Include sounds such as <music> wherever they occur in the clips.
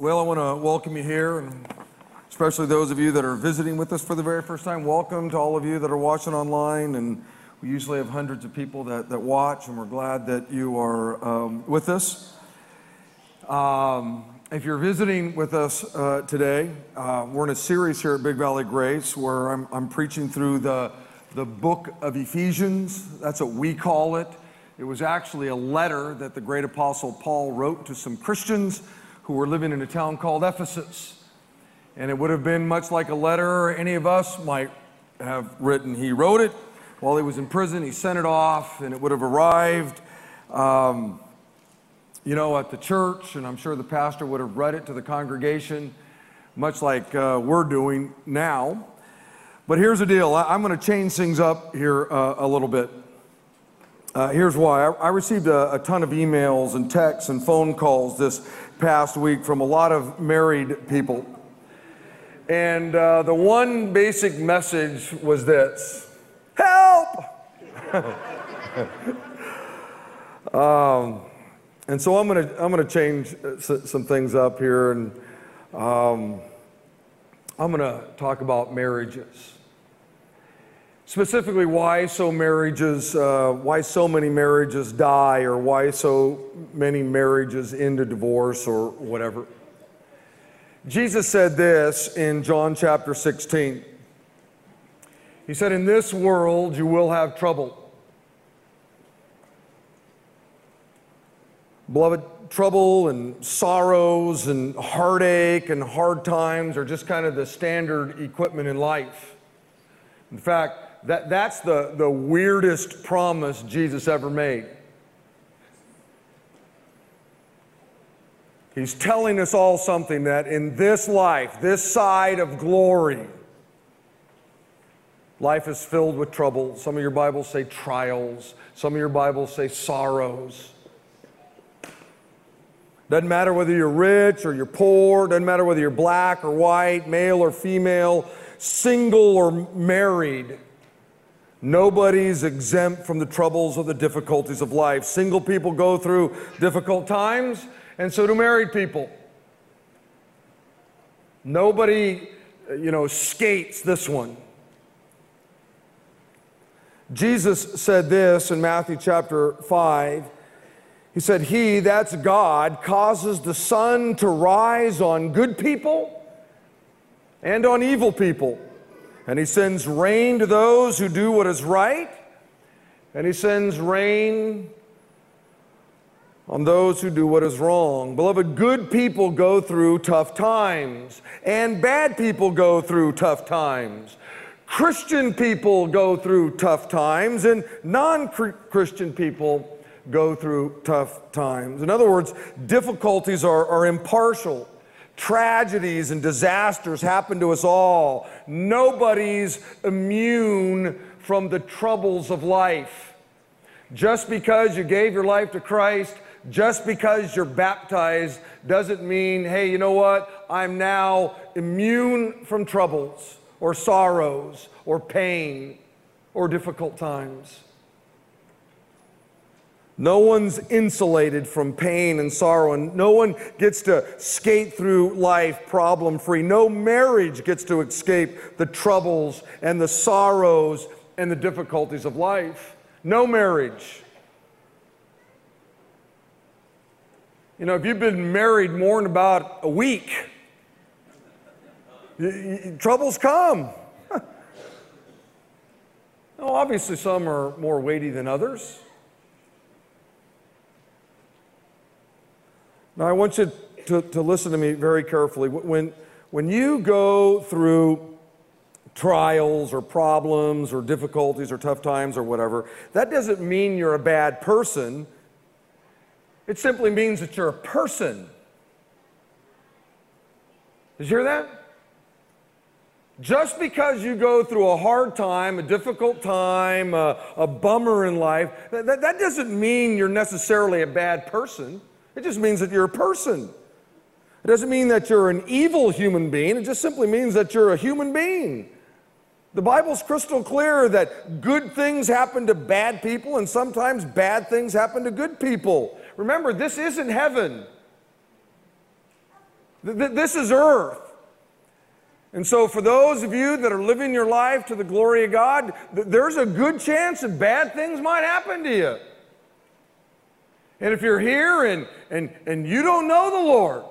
Well, I want to welcome you here, and especially those of you that are visiting with us for the very first time. Welcome to all of you that are watching online. And we usually have hundreds of people that, that watch, and we're glad that you are um, with us. Um, if you're visiting with us uh, today, uh, we're in a series here at Big Valley Grace where I'm, I'm preaching through the, the book of Ephesians. That's what we call it. It was actually a letter that the great apostle Paul wrote to some Christians who were living in a town called Ephesus. And it would have been much like a letter any of us might have written. He wrote it while he was in prison, he sent it off, and it would have arrived, um, you know, at the church, and I'm sure the pastor would have read it to the congregation, much like uh, we're doing now. But here's the deal I'm going to change things up here uh, a little bit. Uh, here's why. I, I received a, a, ton of emails and texts and phone calls this past week from a lot of married people. And uh, the one basic message was this Help! <laughs> um, and so I'm going to I'm gonna change uh, some things up here, and um, I'm going to talk about marriages specifically why so marriages uh, why so many marriages die or why so many marriages end in divorce or whatever. Jesus said this in john chapter 16 he said in this world you will have trouble. Beloved trouble and sorrows and heartache and hard times are just kind of the standard equipment in life. In fact that, that's the, the weirdest promise Jesus ever made. He's telling us all something that in this life, this side of glory, life is filled with trouble. Some of your Bibles say trials, some of your Bibles say sorrows. Doesn't matter whether you're rich or you're poor, doesn't matter whether you're black or white, male or female, single or married. Nobody's exempt from the troubles or the difficulties of life. Single people go through difficult times, and so do married people. Nobody, you know, skates this one. Jesus said this in Matthew chapter 5. He said, He, that's God, causes the sun to rise on good people and on evil people and he sends rain to those who do what is right, and he sends rain on those who do what is wrong. Beloved, good people go through tough times, and bad people go through tough times. Christian people go through tough times, and non Christian people go through tough times. In other words, difficulties are, are impartial. Tragedies and disasters happen to us all. Nobody's immune from the troubles of life. Just because you gave your life to Christ, just because you're baptized, doesn't mean, hey, you know what? I'm now immune from troubles or sorrows or pain or difficult times. No one's insulated from pain and sorrow, and no one gets to skate through life problem free. No marriage gets to escape the troubles and the sorrows and the difficulties of life. No marriage. You know, if you've been married more than about a week, troubles come. <laughs> now, obviously, some are more weighty than others. Now, I want you to, to listen to me very carefully. When, when you go through trials or problems or difficulties or tough times or whatever, that doesn't mean you're a bad person. It simply means that you're a person. Did you hear that? Just because you go through a hard time, a difficult time, a, a bummer in life, that, that doesn't mean you're necessarily a bad person. It just means that you're a person. It doesn't mean that you're an evil human being, it just simply means that you're a human being. The Bible's crystal clear that good things happen to bad people and sometimes bad things happen to good people. Remember, this isn't heaven. This is earth. And so, for those of you that are living your life to the glory of God, there's a good chance that bad things might happen to you. And if you're here and, and, and you don't know the Lord,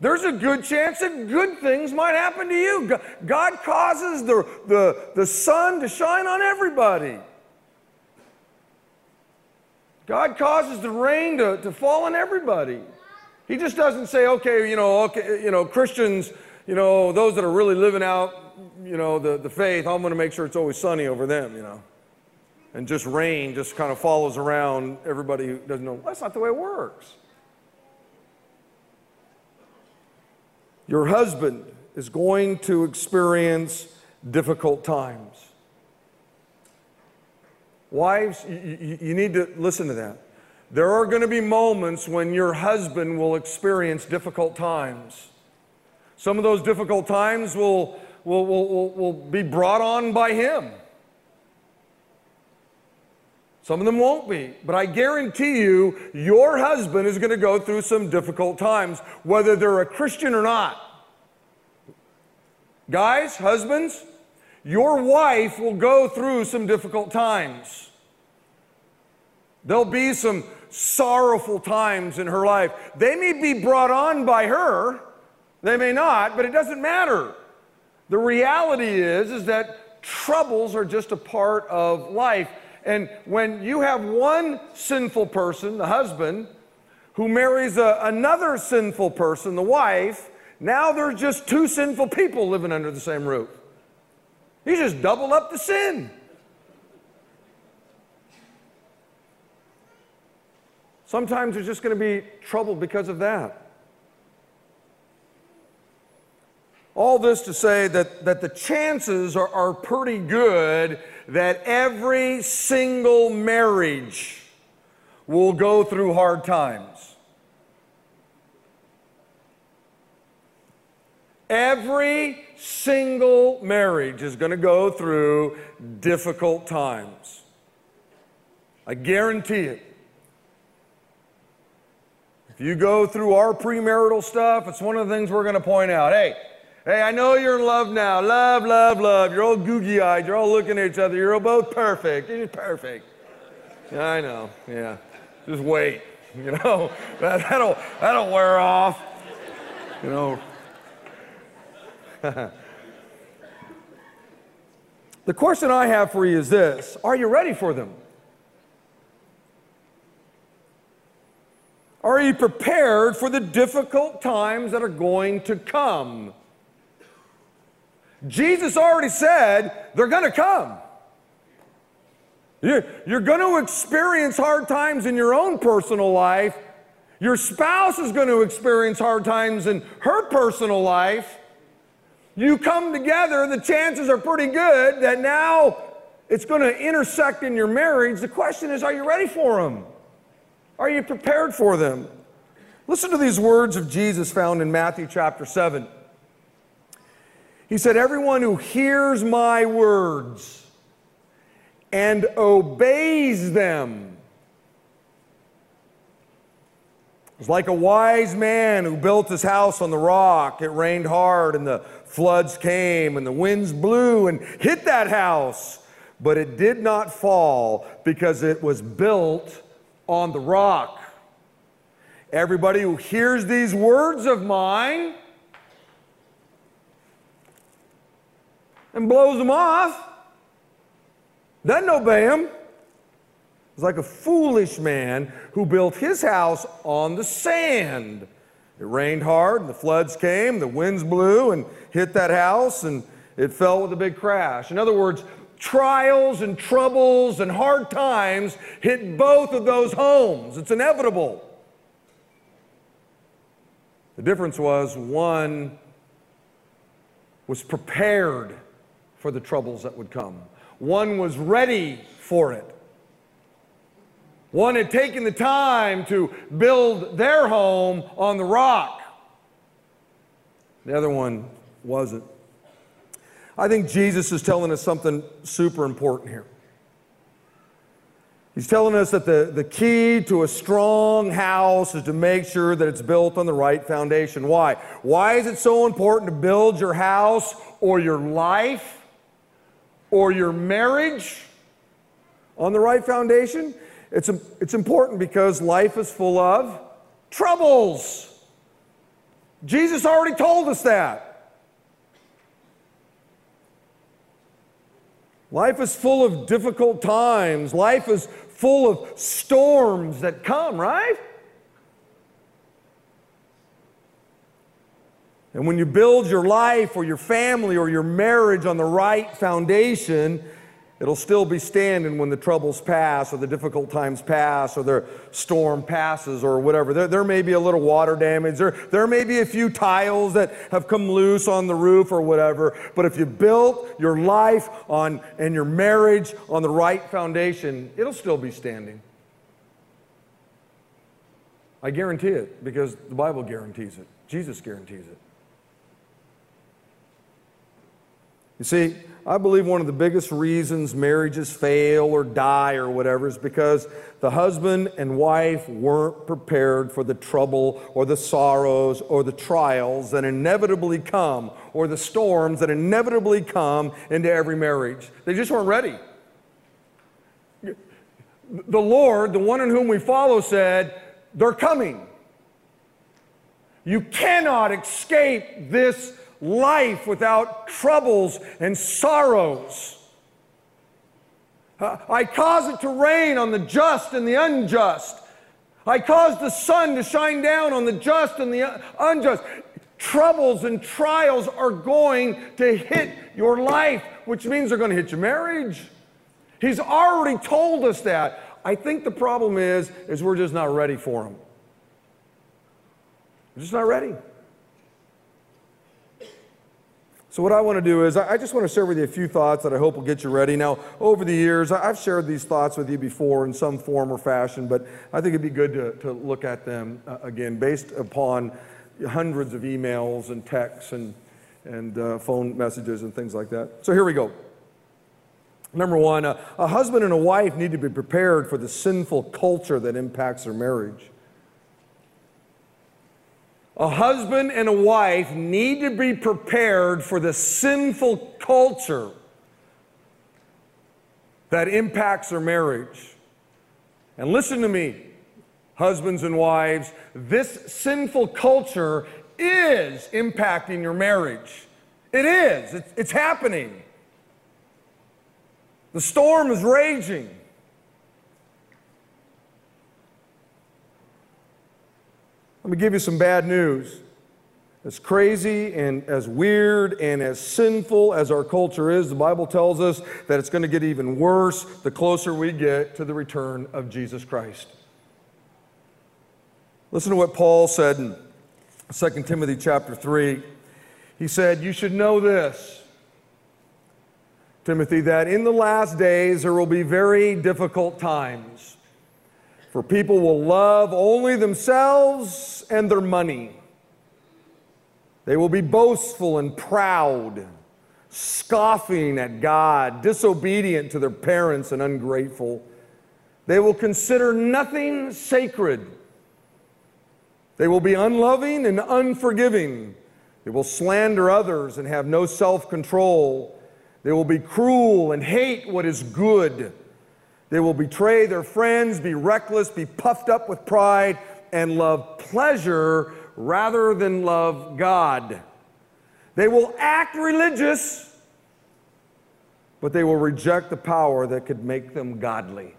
there's a good chance that good things might happen to you. God causes the, the, the sun to shine on everybody. God causes the rain to, to fall on everybody. He just doesn't say, okay, you know, okay, you know, Christians, you know, those that are really living out, you know, the, the faith, I'm going to make sure it's always sunny over them, you know. And just rain just kind of follows around everybody who doesn't know. That's not the way it works. Your husband is going to experience difficult times. Wives, you, need to listen to that. There are going to be moments when your husband will experience difficult times. Some of those difficult times will, will, will, will, be brought on by him. Some of them won't be. But I guarantee you, your husband is going to go through some difficult times, whether they're a Christian or not. Guys, husbands, your wife will go through some difficult times. There'll be some sorrowful times in her life. They may be brought on by her, they may not, but it doesn't matter. The reality is is that troubles are just a part of life. And when you have one sinful person, the husband, who marries a, another sinful person, the wife, now there's just two sinful people living under the same roof. You just double up the sin. Sometimes there's just going to be trouble because of that. All this to say that, that the chances are, are pretty good that every single marriage will go through hard times. Every single marriage is going to go through difficult times. I guarantee it. If you go through our premarital stuff, it's one of the things we're going to point out. Hey, hey, I know you're in love now. Love, love, love. You're all googie eyed. You're all looking at each other. You're both perfect. You're perfect. Yeah, I know. Yeah. Just wait. <laughs> You know, that, that'll, that'll wear off. You know. <laughs> the question I have for you is this Are you ready for them? Are you prepared for the difficult times that are going to come? Jesus already said they're going to come. You're, going to experience hard times in your own personal life. Your spouse is going to experience hard times in her personal life. You come together, the chances are pretty good that now it's going to intersect in your marriage. The question is, are you ready for them? Are you prepared for them? Listen to these words of Jesus found in Matthew chapter 7. He said, Everyone who hears my words and obeys them is like a wise man who built his house on the rock. It rained hard, and the floods came, and the winds blew and hit that house, but it did not fall because it was built on the rock. Everybody who hears these words of mine and blows them off doesn't obey them. It's like a foolish man who built his house on the sand. It rained hard, the floods came, the winds blew and hit that house, and it fell with a big crash. In other words, trials and troubles and hard times hit both of those homes. It's inevitable. The difference was one was prepared for the troubles that would come, one was ready for it. One had taken the time to build their home on the rock. The other one wasn't. I think Jesus is telling us something super important here. He's telling us that the, the key to a strong house is to make sure that it's built on the right foundation. Why? Why is it so important to build your house or your life or your marriage on the right foundation? It's, it's important because life is full of troubles. Jesus already told us that. Life is full of difficult times. Life is full of storms that come, right? And when you build your life or your family or your marriage on the right foundation, It'll still be standing when the troubles pass or the difficult times pass or the storm passes or whatever. There, there may be a little water damage. There, there may be a few tiles that have come loose on the roof or whatever. But if you built your life on and your marriage on the right foundation, it'll still be standing. I guarantee it because the Bible guarantees it. Jesus guarantees it. You see, I believe one of the biggest reasons marriages fail or die or whatever is because the husband and wife weren't prepared for the trouble or the sorrows or the trials that inevitably come or the storms that inevitably come into every marriage. They just weren't ready. The Lord, the one in whom we follow, said, They're coming. You cannot escape this life without troubles and sorrows. Uh, I cause it to rain on the just and the unjust. I cause the sun to shine down on the just and the unjust. Troubles and trials are going to hit your life, which means they're going to hit your marriage. He's already told us that. I think the problem is, is we're just not ready for them. We're just not ready. So, what I want to do is, I just want to share with you a few thoughts that I hope will get you ready. Now, over the years, I've shared these thoughts with you before in some form or fashion, but I think it'd be good to, to look at them uh, again based upon hundreds of emails and texts and, and uh, phone messages and things like that. So, here we go. Number one, uh, a husband and a wife need to be prepared for the sinful culture that impacts their marriage. A husband and a wife need to be prepared for the sinful culture that impacts their marriage. And listen to me, husbands and wives, this sinful culture is impacting your marriage. It is, it's, it's happening. The storm is raging. Let me give you some bad news. As crazy and as weird and as sinful as our culture is, the Bible tells us that it's going to get even worse the closer we get to the return of Jesus Christ. Listen to what Paul said in 2 Timothy chapter 3. He said, You should know this, Timothy, that in the last days there will be very difficult times. For people will love only themselves and their money. They will be boastful and proud, scoffing at God, disobedient to their parents, and ungrateful. They will consider nothing sacred. They will be unloving and unforgiving. They will slander others and have no self control. They will be cruel and hate what is good. They will betray their friends, be reckless, be puffed up with pride, and love pleasure rather than love God. They will act religious, but they will reject the power that could make them godly.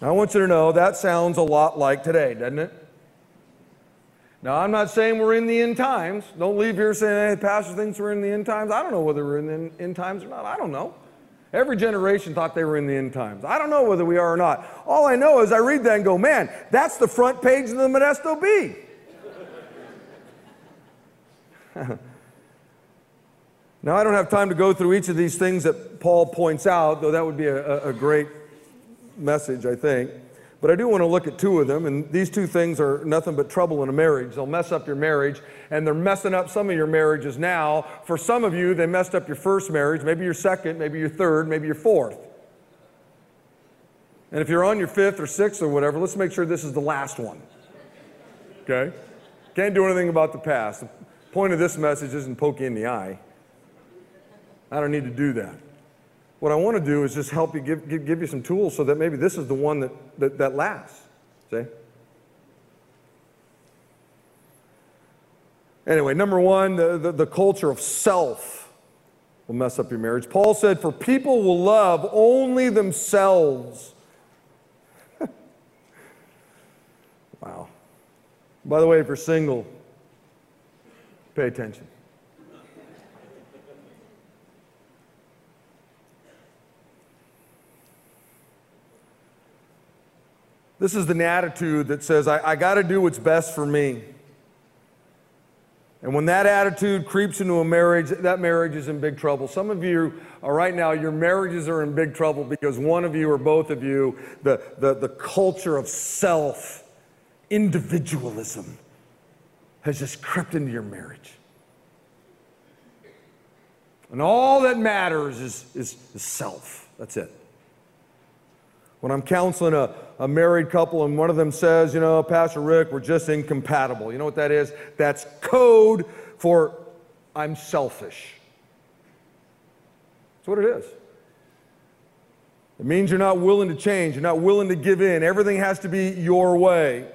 Now, I want you to know that sounds a lot like today, doesn't it? Now, I'm not saying we're in the end times. Don't leave here saying, hey, Pastor thinks we're in the end times. I don't know whether we're in the end times or not. I don't know. Every generation thought they were in the end times. I don't know whether we are or not. All I know is I read that and go, man, that's the front page of the Modesto Bee. <laughs> now, I don't have time to go through each of these things that Paul points out, though that would be a, a great message, I think. But I do want to look at two of them, and these two things are nothing but trouble in a marriage. They'll mess up your marriage, and they're messing up some of your marriages now. For some of you, they messed up your first marriage, maybe your second, maybe your third, maybe your fourth. And if you're on your fifth or sixth or whatever, let's make sure this is the last one. Okay? Can't do anything about the past. The point of this message isn't you in the eye. I don't need to do that. What I want to do is just help you, give, give, give you some tools so that maybe this is the one that, that, that lasts. See? Anyway, number one, the, the, the culture of self will mess up your marriage. Paul said, For people will love only themselves. <laughs> wow. By the way, if you're single, pay attention. This is the attitude that says, I, I got to do what's best for me. And when that attitude creeps into a marriage, that marriage is in big trouble. Some of you are right now, your marriages are in big trouble because one of you or both of you, the, the, the culture of self, individualism, has just crept into your marriage. And all that matters is, is, is self. That's it. When I'm counseling a, a married couple and one of them says, you know, Pastor Rick, we're just incompatible. You know what that is? That's code for I'm selfish. That's what it is. It means you're not willing to change, you're not willing to give in. Everything has to be your way.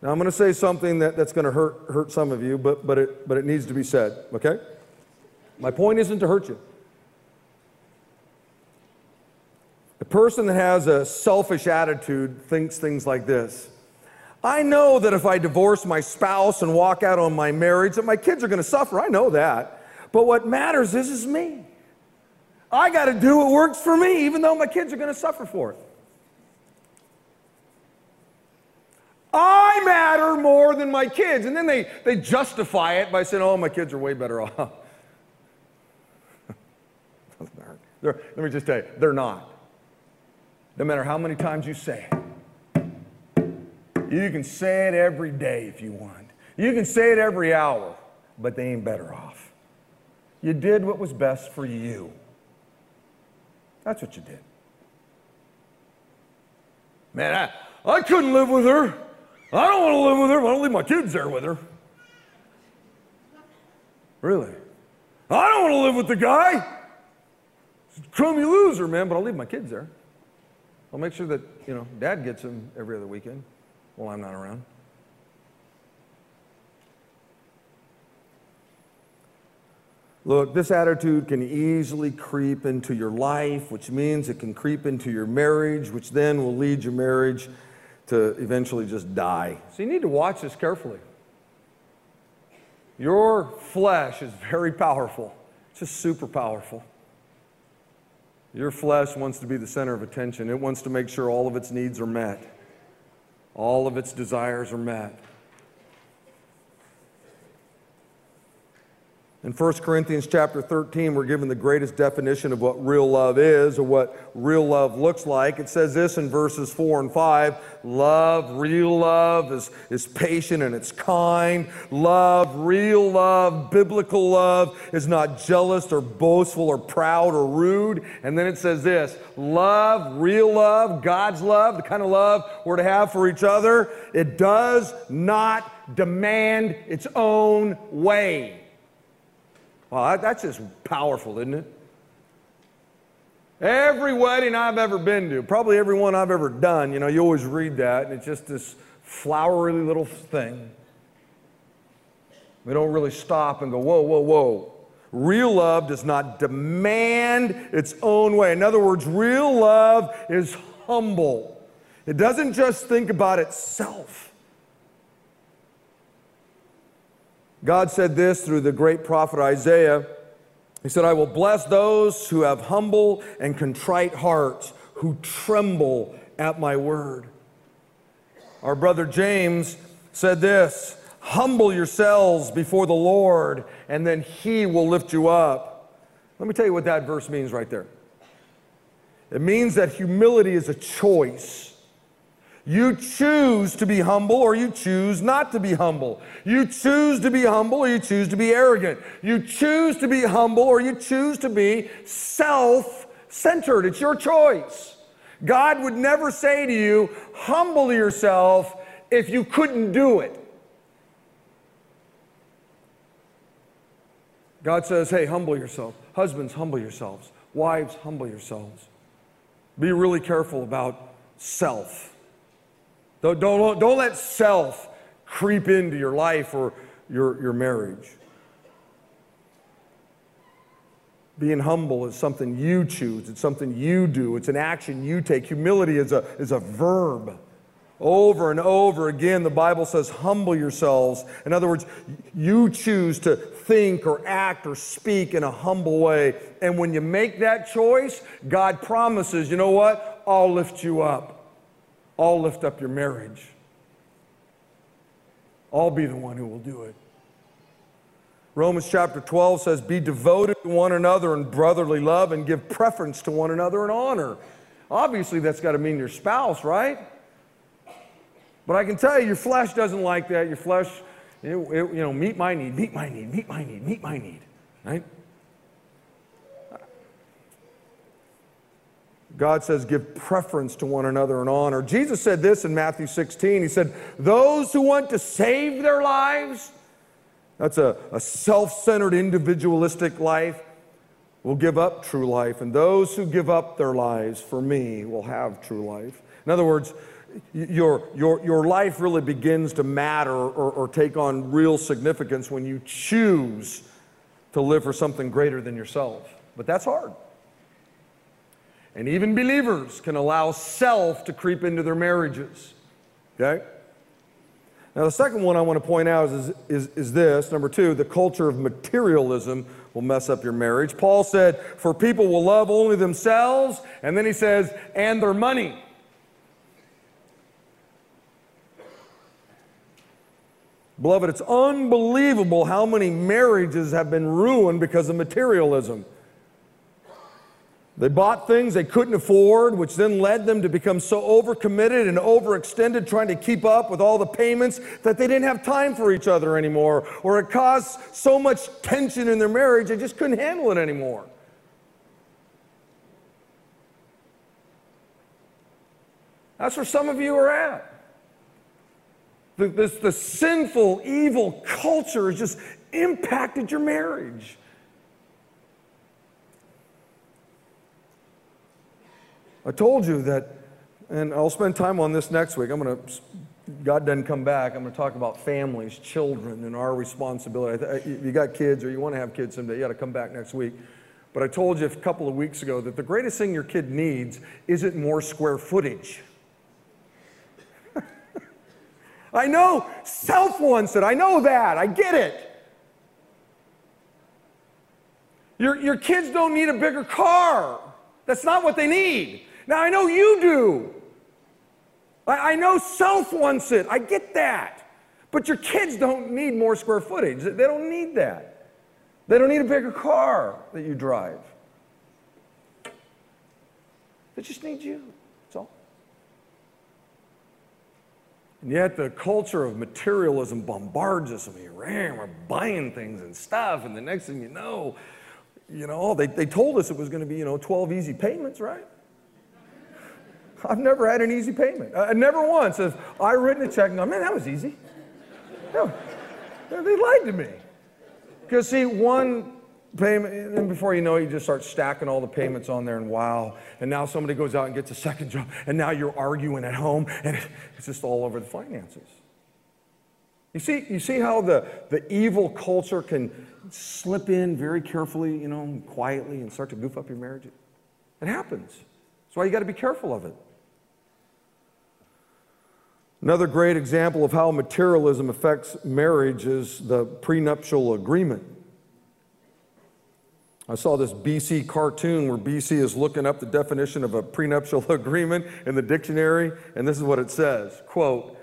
Now, I'm going to say something that, that's going to hurt, hurt some of you, but, but, it, but it needs to be said, okay? My point isn't to hurt you. The person that has a selfish attitude thinks things like this. I know that if I divorce my spouse and walk out on my marriage, that my kids are going to suffer. I know that. But what matters is, is me. I got to do what works for me, even though my kids are going to suffer for it. I matter more than my kids. And then they, they justify it by saying, oh, my kids are way better off. <laughs> let me just tell you, they're not no matter how many times you say it. You can say it every day if you want. You can say it every hour, but they ain't better off. You did what was best for you. That's what you did. Man, I, I couldn't live with her. I don't want to live with her. I don't leave my kids there with her. Really? I don't want to live with the guy. Crummy loser, man, but I'll leave my kids there. I'll make sure that, you know, dad gets them every other weekend while I'm not around. Look, this attitude can easily creep into your life, which means it can creep into your marriage, which then will lead your marriage to eventually just die. So you need to watch this carefully. Your flesh is very powerful, it's just super powerful. Your flesh wants to be the center of attention. It wants to make sure all of its needs are met, all of its desires are met. In 1 Corinthians chapter 13, we're given the greatest definition of what real love is or what real love looks like. It says this in verses 4 and 5 Love, real love, is, is patient and it's kind. Love, real love, biblical love, is not jealous or boastful or proud or rude. And then it says this Love, real love, God's love, the kind of love we're to have for each other, it does not demand its own way. Well, that's just powerful, isn't it? Every wedding I've ever been to, probably every one I've ever done, you know, you always read that, and it's just this flowery little thing. We don't really stop and go, whoa, whoa, whoa. Real love does not demand its own way. In other words, real love is humble. It doesn't just think about itself. God said this through the great prophet Isaiah. He said, I will bless those who have humble and contrite hearts, who tremble at my word. Our brother James said this Humble yourselves before the Lord, and then he will lift you up. Let me tell you what that verse means right there. It means that humility is a choice. You choose to be humble or you choose not to be humble. You choose to be humble or you choose to be arrogant. You choose to be humble or you choose to be self centered. It's your choice. God would never say to you, humble yourself if you couldn't do it. God says, hey, humble yourself. Husbands, humble yourselves. Wives, humble yourselves. Be really careful about self. Don't, don't, don't let self creep into your life or your, your marriage. Being humble is something you choose, it's something you do, it's an action you take. Humility is a, is a verb. Over and over again, the Bible says, humble yourselves. In other words, you choose to think or act or speak in a humble way. And when you make that choice, God promises, you know what? I'll lift you up. I'll lift up your marriage. I'll be the one who will do it. Romans chapter 12 says, Be devoted to one another in brotherly love and give preference to one another in honor. Obviously, that's got to mean your spouse, right? But I can tell you, your flesh doesn't like that. Your flesh, it, it, you know, meet my need, meet my need, meet my need, meet my need, right? God says, give preference to one another in honor. Jesus said this in Matthew 16. He said, Those who want to save their lives, that's a, a self centered, individualistic life, will give up true life. And those who give up their lives for me will have true life. In other words, your, your, your life really begins to matter or, or take on real significance when you choose to live for something greater than yourself. But that's hard. And even believers can allow self to creep into their marriages. Okay? Now, the second one I want to point out is, is, is this number two, the culture of materialism will mess up your marriage. Paul said, For people will love only themselves, and then he says, and their money. Beloved, it's unbelievable how many marriages have been ruined because of materialism. They bought things they couldn't afford, which then led them to become so overcommitted and overextended trying to keep up with all the payments that they didn't have time for each other anymore, or it caused so much tension in their marriage they just couldn't handle it anymore. That's where some of you are at. The, this, the sinful, evil culture has just impacted your marriage. I told you that, and I'll spend time on this next week. I'm going to, God doesn't come back. I'm going to talk about families, children, and our responsibility. If you got kids or you want to have kids someday, you got to come back next week. But I told you a couple of weeks ago that the greatest thing your kid needs isn't more square footage. <laughs> I know self wants it. I know that. I get it. Your, your kids don't need a bigger car. That's not what they need. Now, I know you do. I, I know self wants it. I get that. But your kids don't need more square footage. They don't need that. They don't need a bigger car that you drive. They just need you. That's all. And yet the culture of materialism bombards us. I mean, we're buying things and stuff, and the next thing you know, you know, they, they told us it was going to be, you know, 12 easy payments, right? I've never had an easy payment. Uh, never once have I written a check and gone, man, that was easy. No, they lied to me. Because, see, one payment, and before you know it, you just start stacking all the payments on there, and wow. And now somebody goes out and gets a second job, and now you're arguing at home, and it's just all over the finances. You see, you see how the, the evil culture can slip in very carefully, you know, quietly and start to goof up your marriage? It happens. That's why you got to be careful of it. Another great example of how materialism affects marriage is the prenuptial agreement. I saw this BC cartoon where BC is looking up the definition of a prenuptial <laughs> agreement in the dictionary, and this is what it says quote,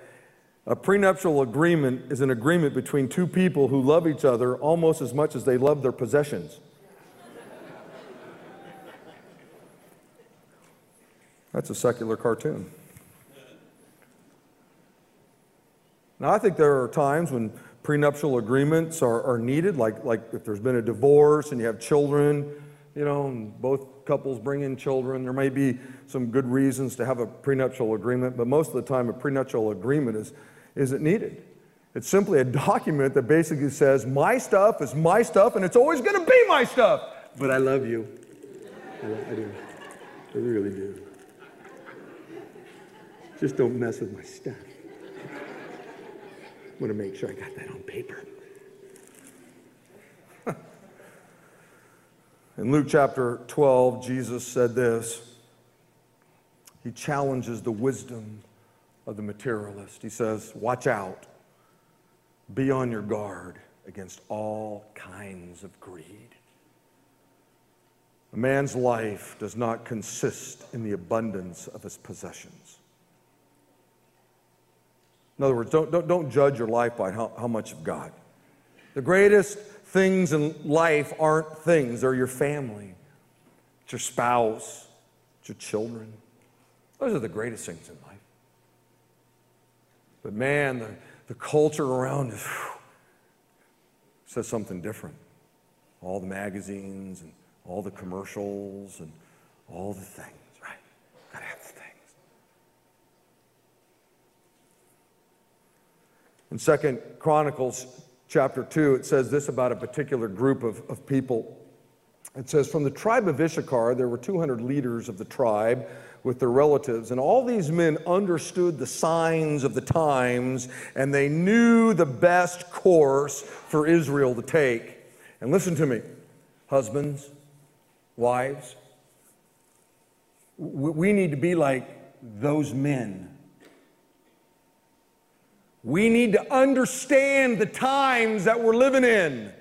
a prenuptial agreement is an agreement between two people who love each other almost as much as they love their possessions. That's a secular cartoon. Now, I think there are times when prenuptial agreements are, are needed, like, like if there's been a divorce and you have children, you know, and both couples bring in children. There may be some good reasons to have a prenuptial agreement, but most of the time, a prenuptial agreement is, isn't needed. It's simply a <laughs> document that basically says, My stuff is my stuff, and it's always going to be my stuff, but I love you. I, I do. I really do. Just don't mess with my stuff. I want to make sure I got that on paper. <laughs> In Luke chapter 12, Jesus said this. He challenges the wisdom of the materialist. He says, Watch out, be on your guard against all kinds of greed. A man's life does not consist in the abundance of his possessions. In other words, don't, don't, don't judge your life by how, how much of God. The greatest things in life aren't things, they're your family, it's your spouse, it's your children. Those are the greatest things in life. But man, the, the culture around us whew, says something different. All the magazines and all the commercials and all the things, right? Gotta have the things. In Second Chronicles chapter 2, it says this about a particular group of, of people. It says, From the tribe of Issachar, there were 200 leaders of the tribe with their relatives, and all these men understood the signs of the times, and they knew the best course for Israel to take. And listen to me, husbands, wives, we need to be like those men. We need to understand the times that we're living in.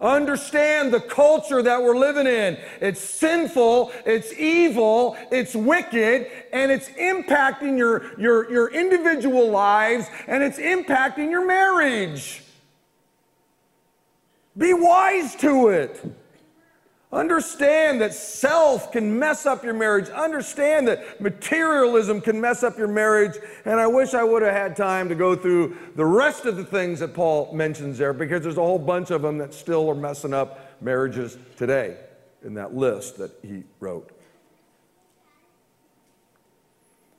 Understand the culture that we're living in. It's sinful, it's evil, it's wicked, and it's impacting your, your, your individual lives and it's impacting your marriage. Be wise to it. Understand that self can mess up your marriage. Understand that materialism can mess up your marriage. And I wish I would have had time to go through the rest of the things that Paul mentions there because there's a whole bunch of them that still are messing up marriages today in that list that he wrote.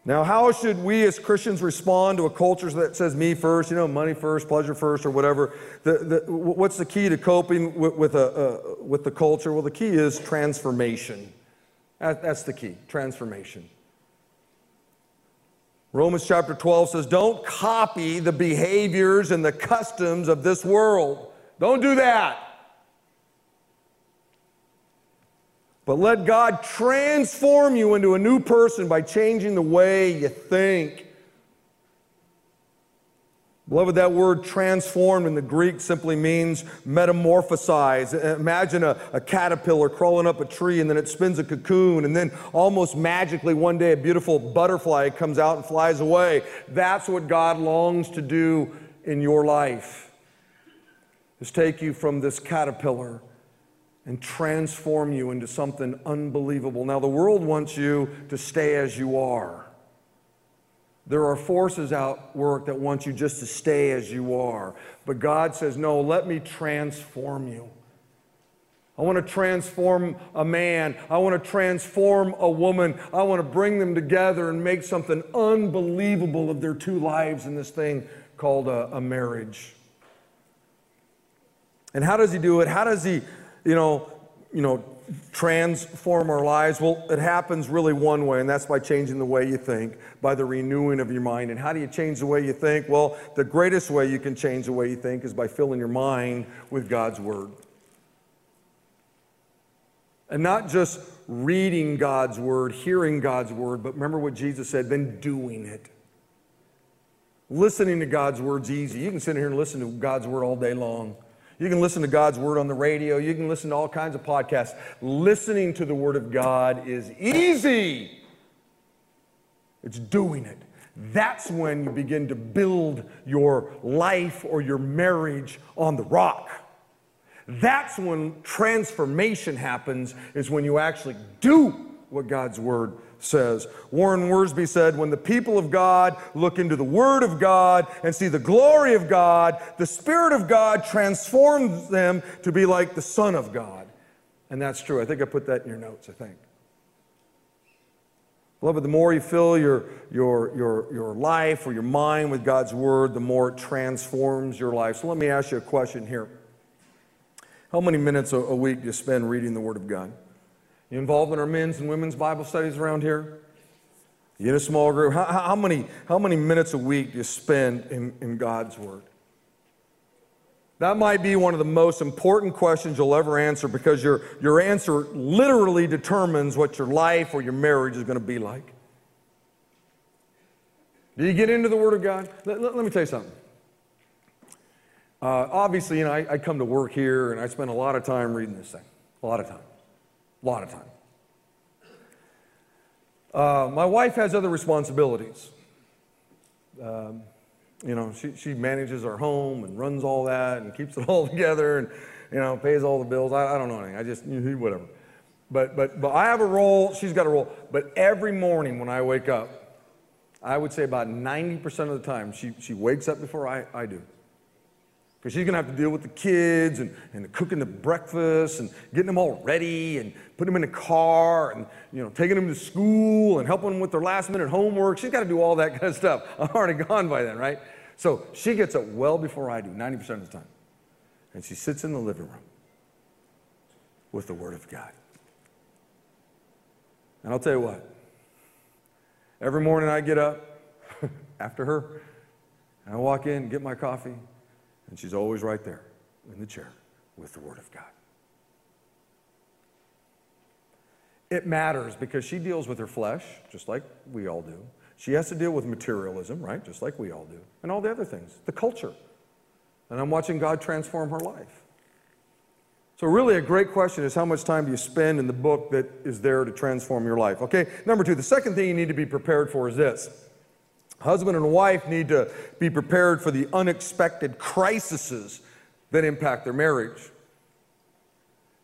Now, how should we as Christians respond to a culture that says me first, you know, money first, pleasure first, or whatever? The, the, what's the key to coping with, with, a, uh, with the culture? Well, the key is transformation. That, that's the key transformation. Romans chapter 12 says, Don't copy the behaviors and the customs of this world. Don't do that. But let God transform you into a new person by changing the way you think. Beloved, that word transformed in the Greek simply means metamorphosize. Imagine a, a, caterpillar crawling up a tree and then it spins a cocoon, and then almost magically one day a beautiful butterfly comes out and flies away. That's what God longs to do in your life, is take you from this caterpillar and transform you into something unbelievable. Now, the world wants you to stay as you are. There are forces out work that want you just to stay as you are. But God says, No, let me transform you. I want to transform a man. I want to transform a woman. I want to bring them together and make something unbelievable of their two lives in this thing called a, a marriage. And how does he do it? How does he you know, you know, transform our lives? Well, it happens really one way, and that's by changing the way you think, by the renewing of your mind. And how do you change the way you think? Well, the greatest way you can change the way you think is by filling your mind with God's Word. And not just reading God's Word, hearing God's Word, but remember what Jesus said, then doing it. Listening to God's Word's easy. You can sit here and listen to God's Word all day long. You can listen to God's word on the radio. You can listen to all kinds of podcasts. Listening to the word of God is easy. It's doing it. That's when you begin to build your life or your marriage on the rock. That's when transformation happens, is when you actually do what God's word says. Warren Wiersbe said, When the people of God look into the Word of God and see the glory of God, the Spirit of God transforms them to be like the Son of God. And that's true. I think I put that in your notes, I think. Beloved, the more you fill your, your, your, your life or your mind with God's Word, the more it transforms your life. So let me ask you a question here. How many minutes a, a week do you spend reading the Word of God? You involved in our men's and women's Bible studies around here? You in a small group? How, how, many, how many minutes a week do you spend in, in God's Word? That might be one of the most important questions you'll ever answer because your, your answer literally determines what your life or your marriage is going to be like. Do you get into the Word of God? Let, let, let me tell you something. Uh, obviously, you know, I, I come to work here and I spend a lot of time reading this thing. A lot of time. A lot of time. Uh, my wife has other responsibilities. Um, you know, she, she manages our home and runs all that and keeps it <laughs> all together and, you know, pays all the bills. I, I don't know anything. I just, whatever. But, but, but I have a role, she's got a role. But every morning when I wake up, I would say about 90% of the time, she, she wakes up before I, I do. Because she's going to have to deal with the kids and, and cooking the breakfast and getting them all ready and putting them in the car and, you know, taking them to school and helping them with their last minute homework. She's got to do all that <laughs> kind of stuff. I'm already gone by then, right? So she gets up well before I do, 90% of the time. And she sits in the living room with the Word of God. And I'll tell you what, every morning I get up <laughs> after her, and I walk in, get my coffee, and she's always right there in the chair with the Word of God. It matters because she deals with her flesh, just like we all do. She has to deal with materialism, right? Just like we all do. And all the other things, the culture. And I'm watching God transform her life. So, really, a great question is how much time do you spend in the book that is there to transform your life? Okay, number two, the second thing you need to be prepared for is this Husband and wife need to be prepared for the unexpected crises that impact their marriage.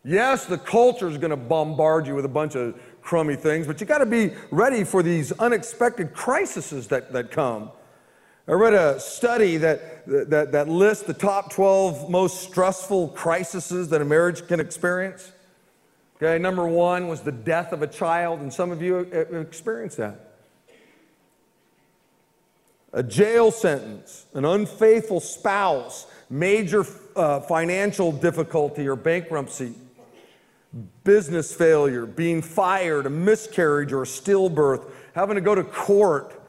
Yes, the culture is going to bombard you with a bunch of crummy things, but you got to be ready for these unexpected crises that, that come. I read a study that, that, that lists the top 12 most stressful crises that a marriage can experience. Okay, number one was the death of a child, and some of you have experienced that a jail sentence, an unfaithful spouse, major uh, financial difficulty or bankruptcy, business failure, being fired, a miscarriage or a stillbirth, having to go to court,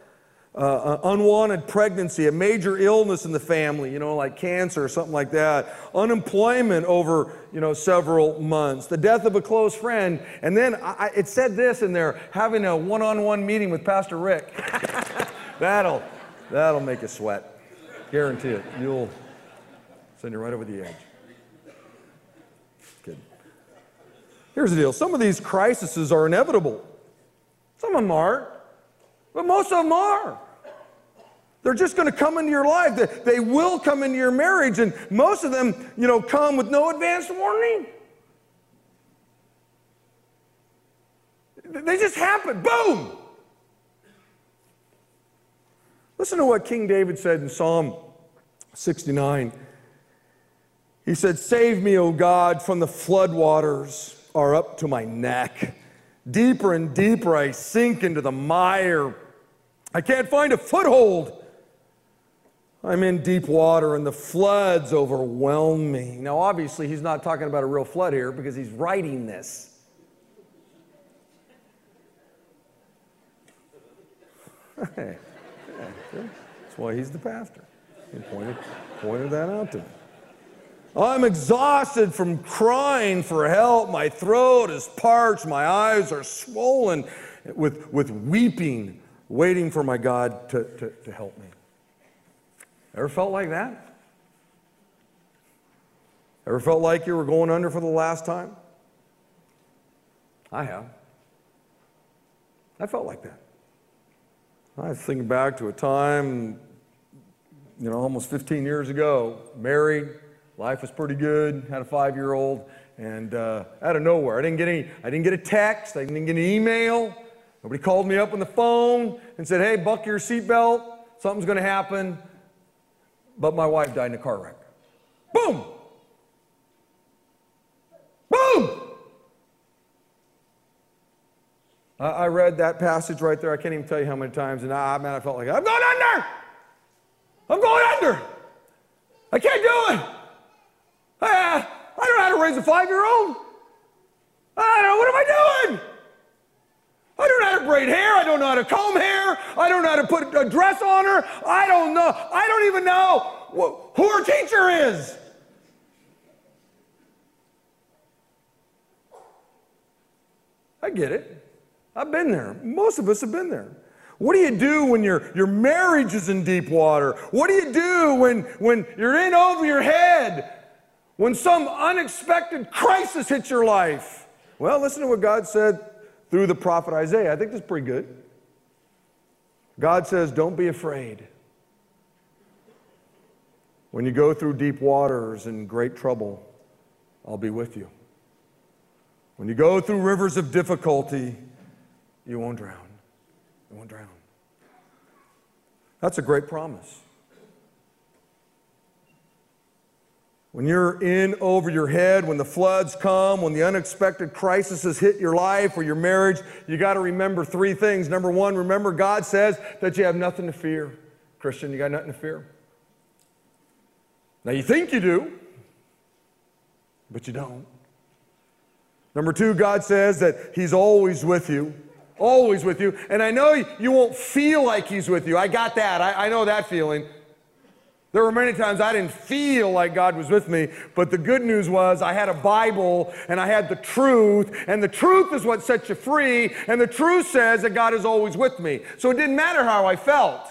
uh, unwanted pregnancy, a major illness in the family, you know, like cancer or something like that, unemployment over, you know, several months, the death of a close friend, and then I, it said this in there, having a one-on-one meeting with Pastor Rick. <laughs> That'll That'll make you sweat. Guarantee it. You'll send you right over the edge. Good. Here's the deal some of these crises are inevitable. Some of them aren't, but most of them are. They're just going to come into your life. They, they will come into your marriage, and most of them, you know, come with no advance warning. They just happen. Boom! Listen to what King David said in Psalm 69. He said, Save me, O God, from the floodwaters are up to my neck. Deeper and deeper I sink into the mire. I can't find a foothold. I'm in deep water and the floods overwhelm me. Now, obviously, he's not talking about a real flood here because he's writing this. <laughs> Hey. That's why he's the pastor. He pointed, pointed that out to me. I'm exhausted from crying for help. My throat is parched. My eyes are swollen with, with weeping, waiting for my God to, to, to help me. Ever felt like that? Ever felt like you were going under for the last time? I have. I felt like that. I thinking back to a time, you know, almost 15 years ago, married, life was pretty good, had a five year old, and uh, out of nowhere, I didn't get any, I didn't get a text, I didn't get an email. Nobody called me up on the phone and said, hey, buck your seatbelt, something's to happen. But my wife died in a car wreck. Boom! I read that passage right there. I can't even tell you how many times, and I, man, I felt like I'm going under. I'm going under. I can't do it. I, uh, I don't know how to raise a five-year-old. I don't know what am I doing. I don't know how to braid hair. I don't know how to comb hair. I don't know how to put a dress on her. I don't know. I don't even know who her teacher is. I get it. I've been there. Most of us have been there. What do you do when your, your marriage is in deep water? What do you do when, when you're in over your head? When some unexpected crisis hits your life? Well, listen to what God said through the prophet Isaiah. I think that's pretty good. God says, Don't be afraid. When you go through deep waters and great trouble, I'll be with you. When you go through rivers of difficulty, you won't drown. You won't drown. That's a great promise. When you're in over your head, when the floods come, when the unexpected crises hit your life or your marriage, you got to remember three things. Number one, remember God says that you have nothing to fear. Christian, you got nothing to fear. Now you think you do, but you don't. Number two, God says that He's always with you. Always with you. And I know you won't feel like He's with you. I got that. I, I know that feeling. There were many times I didn't feel like God was with me, but the good news was I had a Bible and I had the truth, and the truth is what sets you free, and the truth says that God is always with me. So it didn't matter how I felt.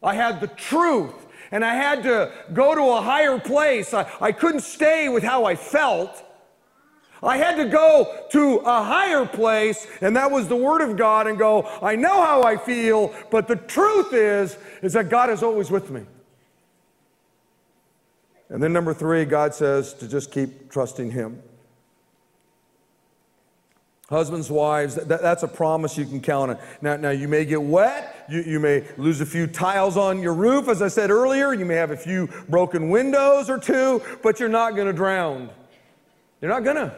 I had the truth, and I had to go to a higher place. I, I couldn't stay with how I felt. I had to go to a higher place, and that was the Word of God, and go, I know how I feel, but the truth is, is that God is always with me. And then number three, God says to just keep trusting Him. Husbands, wives, that, that's a promise you can count on. Now, now you may get wet. You, you may lose a few tiles on your roof, as I said earlier. You may have a few broken windows or two, but you're not going to drown. You're not going to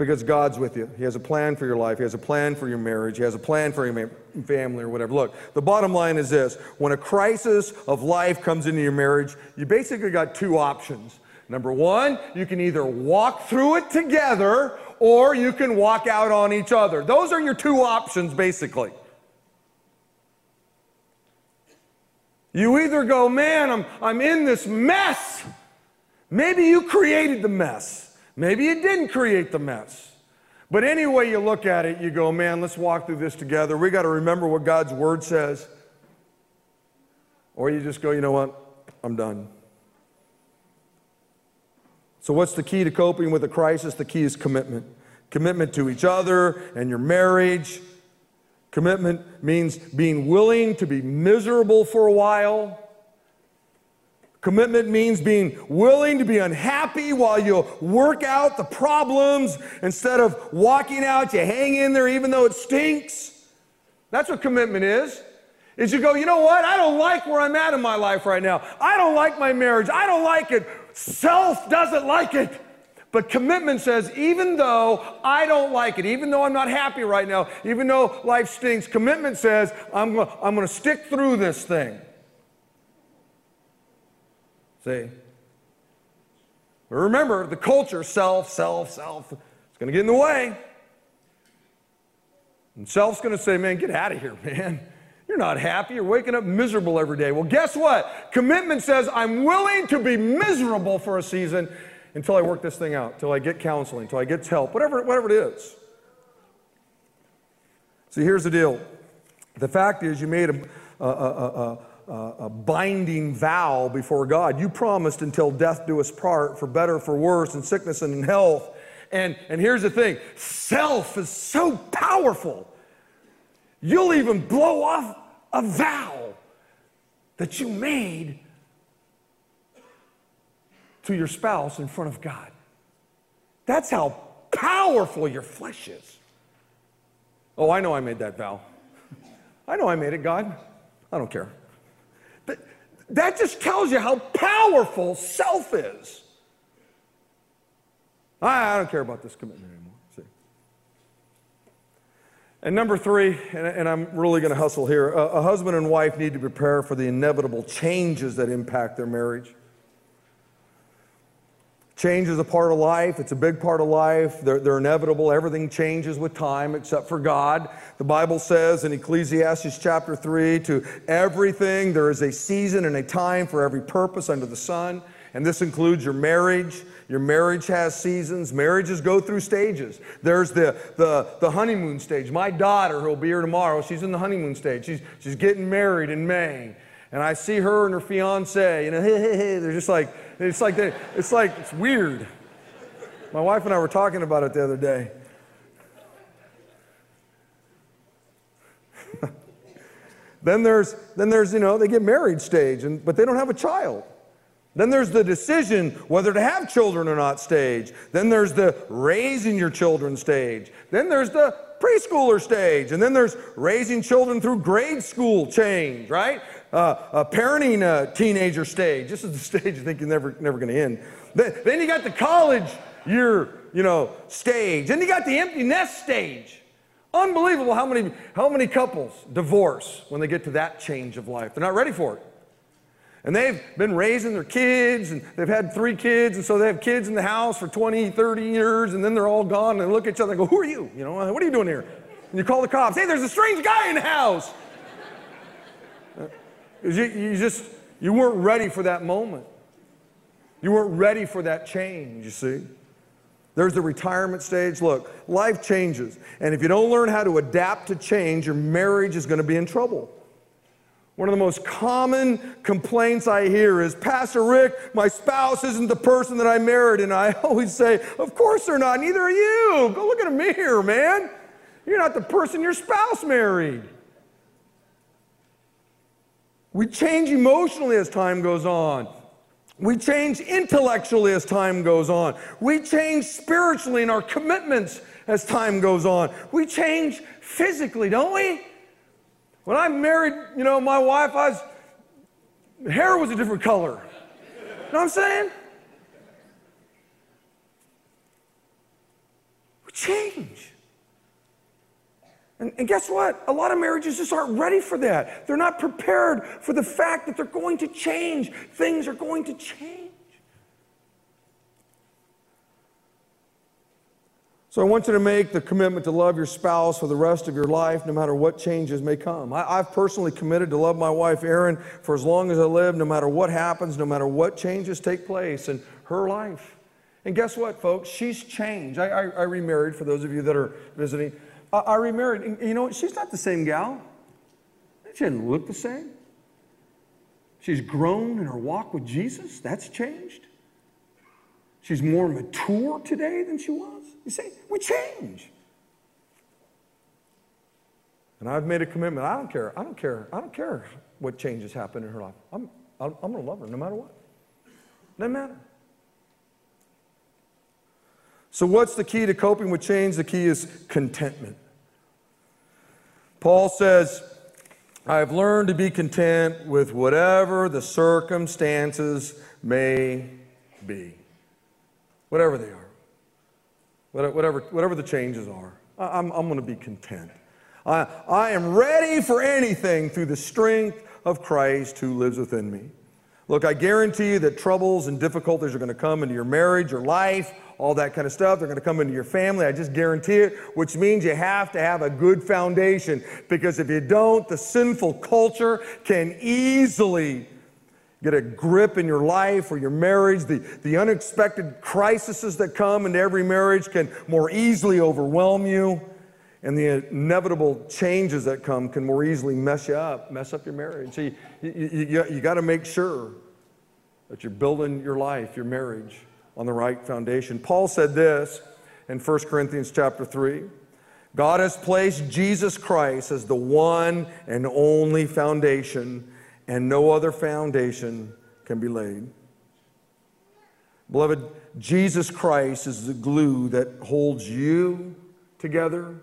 because God's with you. He has a plan for your life. He has a plan for your marriage. He has a plan for your family or whatever. Look, the bottom line is this when a crisis of life comes into your marriage, you basically got two options. Number one, you can either walk through it together or you can walk out on each other. Those are your two options, basically. You either go, man, I'm, I'm in this mess. Maybe you created the mess. Maybe you didn't create the mess. But any way you look at it, you go, man, let's walk through this together. We got to remember what God's word says. Or you just go, you know what? I'm done. So, what's the key to coping with a crisis? The key is commitment. Commitment to each other and your marriage. Commitment means being willing to be miserable for a while Commitment means being willing to be unhappy while you work out the problems. Instead of walking out, you hang in there even though it stinks. That's what commitment is. Is you go, you know what? I don't like where I'm at in my life right now. I don't like my marriage. I don't like it. Self doesn't like it. But commitment says, even though I don't like it, even though I'm not happy right now, even though life stinks, commitment says, I'm, I'm going to stick through this thing. See? But remember, the culture, self, self, self, it's going to get in the way. And self's going to say, man, get out of here, <laughs> man. You're not happy. You're waking up miserable every day. Well, guess what? Commitment says, I'm willing to be miserable for a season until I work this thing out, until I get counseling, until I get help, whatever, whatever it is. See, here's the deal. The fact is, you made a, a, a, a binding vow before God. You promised until death do us part, for better, for worse, in sickness and in health. And, and here's the thing self is so powerful, you'll even blow off a vow that you made to your spouse in front of God. That's how powerful your flesh is. Oh, I know I made that vow. I know I made it, God. I don't care. That just tells you how powerful self is. I, I don't care about this commitment anymore. See. And number three, and, and I'm really going to hustle here a, a husband and wife need to prepare for the inevitable changes that impact their marriage. Change is a part of life. It's a big part of life. They're, they're, inevitable. Everything changes with time except for God. The Bible says in Ecclesiastes chapter 3 to everything there is a season and a time for every purpose under the sun. And this includes your marriage. Your marriage has seasons. Marriages go through stages. There's the, the, the honeymoon stage. My daughter, who'll be here tomorrow, she's in the honeymoon stage. She's, she's getting married in May. And I see her and her fiance, you know, <laughs> hey, hey, hey, they're just like, it's like, they, it's like, it's weird. My wife and I were talking about it the other day. <laughs> then there's, then there's, you know, they get married stage, and, but they don't have a child. Then there's the decision whether to have children or not stage. Then there's the raising your children stage. Then there's the preschooler stage. And then there's raising children through grade school change, right? Uh, parenting uh, teenager stage. This is the <laughs> stage you think you're never, never going to end. Then, then you got the college year, you know, stage. Then you got the empty nest stage. Unbelievable how many, how many couples divorce when they get to that change of life. They're not ready for it. And they've been raising their kids, and they've had three kids, and so they have kids in the house for 20, 30 years, and then they're all gone, and they look at each other and go, Who are you? You know, what are you doing here? And you call the cops, Hey, there's a strange guy in the house. You, you just, you weren't ready for that moment. You weren't ready for that change, you see. There's the retirement stage. Look, life changes. And if you don't learn how to adapt to change, your marriage is going to be in trouble. One of the most common complaints I hear is, Pastor Rick, my spouse isn't the person that I married. And I <laughs> always say, Of course they're not. Neither are you. Go look at a mirror, man. You're not the person your spouse married. We change emotionally as time goes on. We change intellectually as time goes on. We change spiritually in our commitments as time goes on. We change physically, don't we? When I married, you know, my wife, I was, hair was a different color. You know what I'm saying? We change. And, and, guess what? A lot of marriages just aren't ready for that. They're not prepared for the fact that they're going to change. Things are going to change. So I want you to make the commitment to love your spouse for the rest of your life, no matter what changes may come. I, have personally committed to love my wife, Erin, for as long as I live, no matter what happens, no matter what changes take place in her life. And guess what, folks? She's changed. I, I, I remarried, for those of you that are visiting. I, remarried. And you know? She's not the same gal. She doesn't look the same. She's grown in her walk with Jesus. That's changed. She's more mature today than she was. You see, we change. And I've made a commitment. I don't care. I don't care. I don't care what changes happen in her life. I'm, I'm, I'm going to love her no matter what. Doesn't matter. So, what's the key to coping with change? The key is contentment. Paul says, I've learned to be content with whatever the circumstances may be, whatever they are whatever, whatever the changes are. I'm, I'm going to be content. I, I am ready for anything through the strength of Christ who lives within me. Look, I guarantee you that troubles and difficulties are going to come into your marriage, your life, all that kind of stuff. They're going to come into your family. I just guarantee it, which means you have to have a good foundation because if you don't, the sinful culture can easily get a grip in your life or your marriage. The, the unexpected crises that come into every marriage can more easily overwhelm you. And the inevitable changes that come can more easily mess you up, mess up your marriage. So you, you, you, you got to make sure that you're building your life, your marriage, on the right foundation. Paul said this in 1 Corinthians chapter 3. God has placed Jesus Christ as the one and only foundation and no other foundation can be laid. Beloved, Jesus Christ is the glue that holds you together,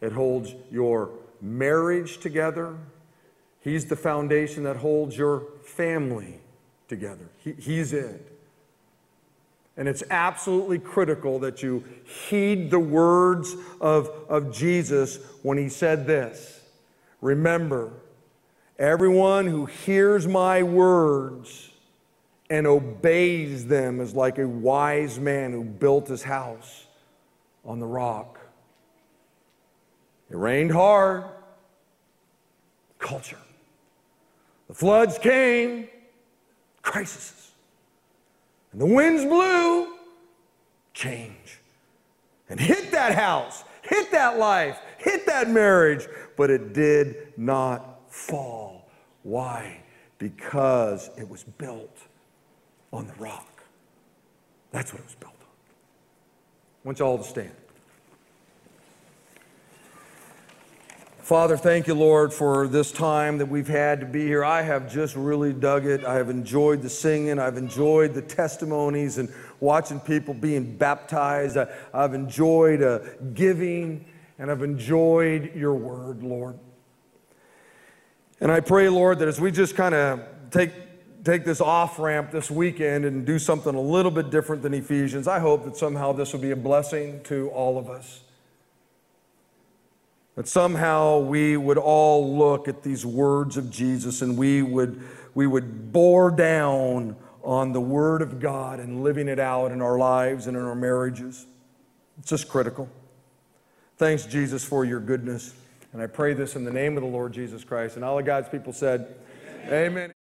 it holds your marriage together. He's the foundation that holds your family together. He, he's it. And it's absolutely critical that you heed the words of, of Jesus when he said this Remember, everyone who hears my words and obeys them is like a wise man who built his house on the rock. It rained hard, culture. The floods came, crises. And the winds blew, change. And hit that house, hit that life, hit that marriage, but it did not fall. Why? Because it was built on the rock. That's what it was built on. I want you all to stand. Father, thank you, Lord, for this time that we've had to be here. I have just really dug it. I have enjoyed the singing. I've enjoyed the testimonies and watching people being baptized. I, have enjoyed uh, giving and I've enjoyed your word, Lord. And I pray, Lord, that as we just kind of take, take this off ramp this weekend and do something a little bit different than Ephesians, I hope that somehow this will be a blessing to all of us. That somehow we would all look at these words of Jesus and we would, we would bore down on the Word of God and living it out in our lives and in our marriages. It's just critical. Thanks, Jesus, for your goodness. And I pray this in the name of the Lord Jesus Christ. And all of God's people said, Amen. Amen.